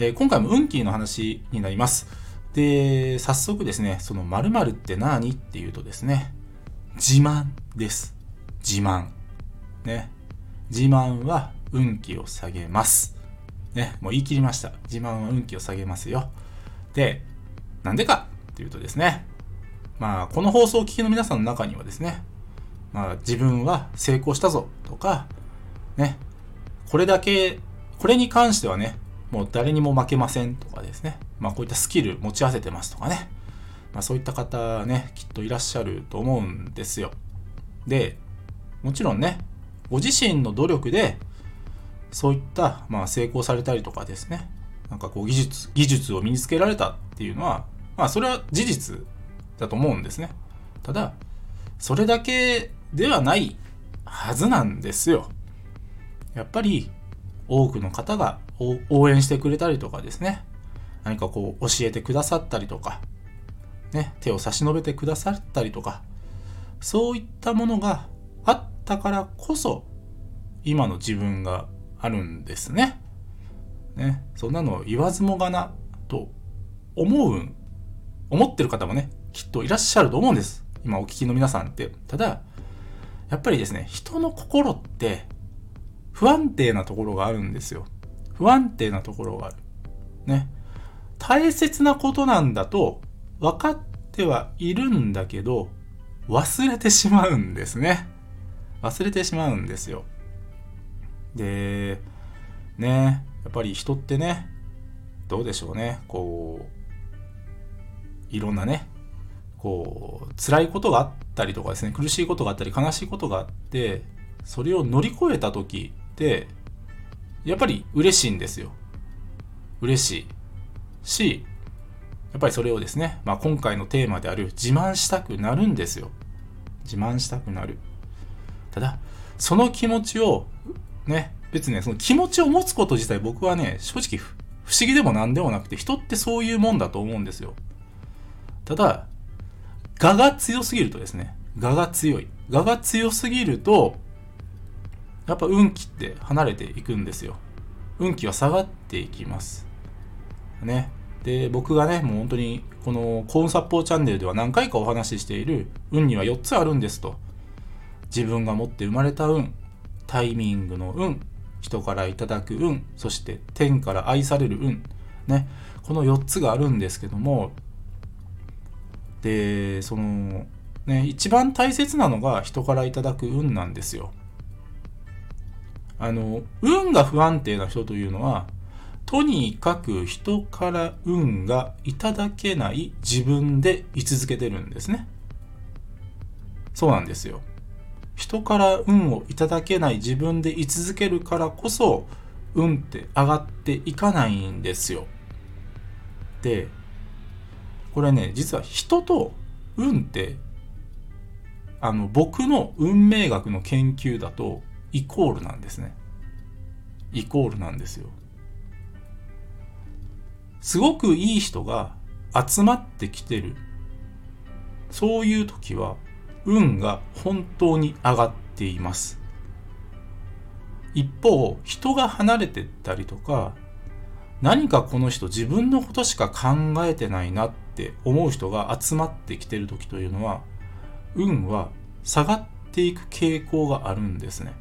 えー今回も運気の話になります。で、早速ですね、その〇〇って何っていうとですね、自慢です。自慢。ね。自慢は運気を下げます。ね、もう言い切りました。自慢は運気を下げますよ。で、なんでかっていうとですね、まあ、この放送を聞きの皆さんの中にはですね、まあ、自分は成功したぞとか、ね、これだけ、これに関してはね、もう誰にも負けませんとかですね、まあ、こういったスキル持ち合わせてますとかね、まあ、そういった方ね、きっといらっしゃると思うんですよ。で、もちろんね、ご自身の努力で、そういった、まあ、成功されたりとかですね、なんかこう技術、技術を身につけられたっていうのは、まあそれは事実だと思うんですね。ただ、それだけではないはずなんですよ。やっぱり多くの方が応援してくれたりとかですね、何かこう教えてくださったりとか、ね、手を差し伸べてくださったりとか、そういったものがあったからこそ、今の自分があるんですね。ね、そんなの言わずもがなと思う、思ってる方もね、きっといらっしゃると思うんです。今お聞きの皆さんって。ただ、やっぱりですね、人の心って不安定なところがあるんですよ。不安定なところがある。ね。大切なことなんだと分かってはいるんだけど、忘れてしまうんですね。忘れてしまうんですよ。で、ね、やっぱり人ってね、どうでしょうね、こう、いろんなね、こう、辛いことがあったりとかですね、苦しいことがあったり、悲しいことがあって、それを乗り越えた時って、やっぱり嬉しいんですよ。嬉しい。し、やっぱりそれをですね、まあ、今回のテーマである自慢したくなるんですよ。自慢したくなる。ただ、その気持ちを、ね、別にね、その気持ちを持つこと自体僕はね、正直不思議でも何でもなくて、人ってそういうもんだと思うんですよ。ただ、我が強すぎるとですね、我が強い。我が強すぎると、やっぱ運気って離れていくんですよ。運気は下がっていきます。ね。で、僕がね、もう本当に、この幸運殺法チャンネルでは何回かお話ししている、運には4つあるんですと。自分が持って生まれた運、タイミングの運、人からいただく運、そして天から愛される運。ね。この4つがあるんですけども、で、その、ね、一番大切なのが人からいただく運なんですよ。あの、運が不安定な人というのは、とにかく人から運がいただけない自分で居続けてるんですね。そうなんですよ。人から運をいただけない自分で居続けるからこそ、運って上がっていかないんですよ。で、これね、実は人と運って、あの、僕の運命学の研究だと、イコールなんですね。イコールなんですよ。すごくいい人が集まってきてる。そういう時は、運が本当に上がっています。一方、人が離れてったりとか、何かこの人自分のことしか考えてないなって思う人が集まってきてる時というのは、運は下がっていく傾向があるんですね。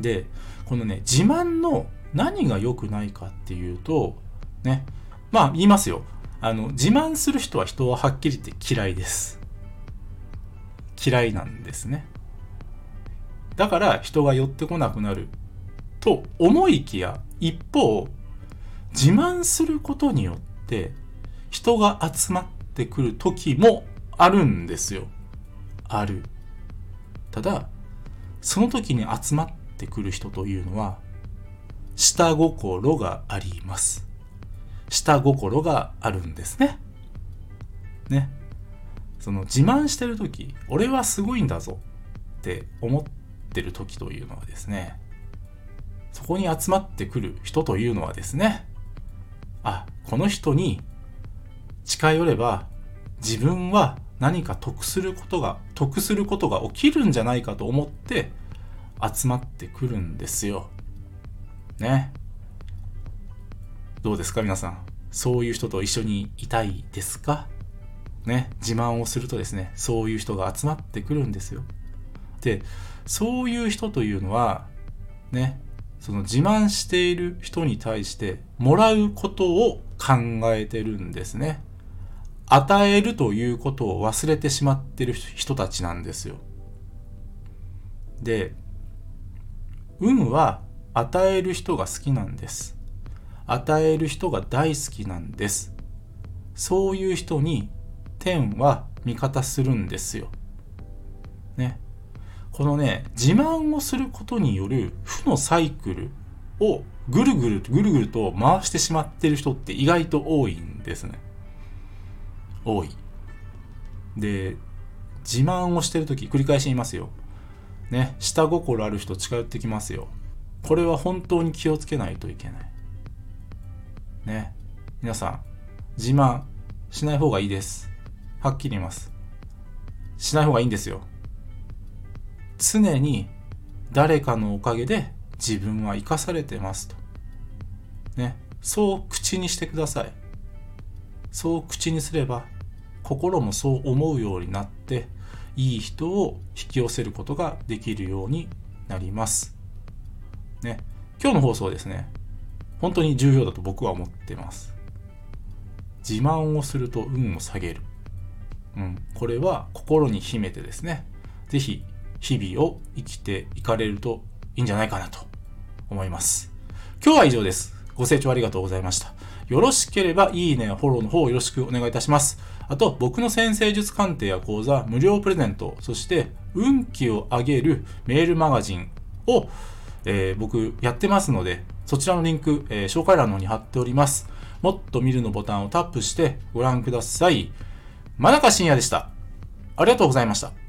で、このね、自慢の何が良くないかっていうと、ね、まあ言いますよ。あの、自慢する人は人ははっきり言って嫌いです。嫌いなんですね。だから人が寄ってこなくなると思いきや、一方、自慢することによって人が集まってくる時もあるんですよ。ある。ただ、その時に集まってくる人というのは、下心があります。下心があるんですね。ね。その自慢してる時、俺はすごいんだぞって思ってる時というのはですね、そこに集まってくる人というのはですね、あ、この人に近寄れば自分は何か得することが、得することが起きるんじゃないかと思って集まってくるんですよ。ね。どうですか皆さん？そういう人と一緒にいたいですか？ね。自慢をするとですね、そういう人が集まってくるんですよ。で、そういう人というのは、ね、その自慢している人に対してもらうことを考えてるんですね。与えるということを忘れてしまってる人たちなんですよ。で、運は与える人が好きなんです。与える人が大好きなんです。そういう人に天は味方するんですよ。ね。このね、自慢をすることによる負のサイクルをぐるぐるぐるぐると回してしまってる人って意外と多いんですね。多い。で、自慢をしてるとき、繰り返し言いますよ。ね、下心ある人近寄ってきますよ。これは本当に気をつけないといけない。ね。皆さん、自慢しない方がいいです。はっきり言います。しない方がいいんですよ。常に誰かのおかげで自分は生かされてますと。ね。そう口にしてください。そう口にすれば心もそう思うようになっていい人を引き寄せることができるようになります。ね。今日の放送はですね、本当に重要だと僕は思ってます。自慢をすると運を下げる。うん。これは心に秘めてですね、ぜひ日々を生きていかれるといいんじゃないかなと思います。今日は以上です。ご清聴ありがとうございました。よろしければいいねやフォローの方よろしくお願いいたします。あと、僕の先生術鑑定や講座、無料プレゼント、そして運気を上げるメールマガジンを、えー、僕やってますので、そちらのリンク、えー、紹介欄の方に貼っております。もっと見るのボタンをタップしてご覧ください。真中深也でした。ありがとうございました。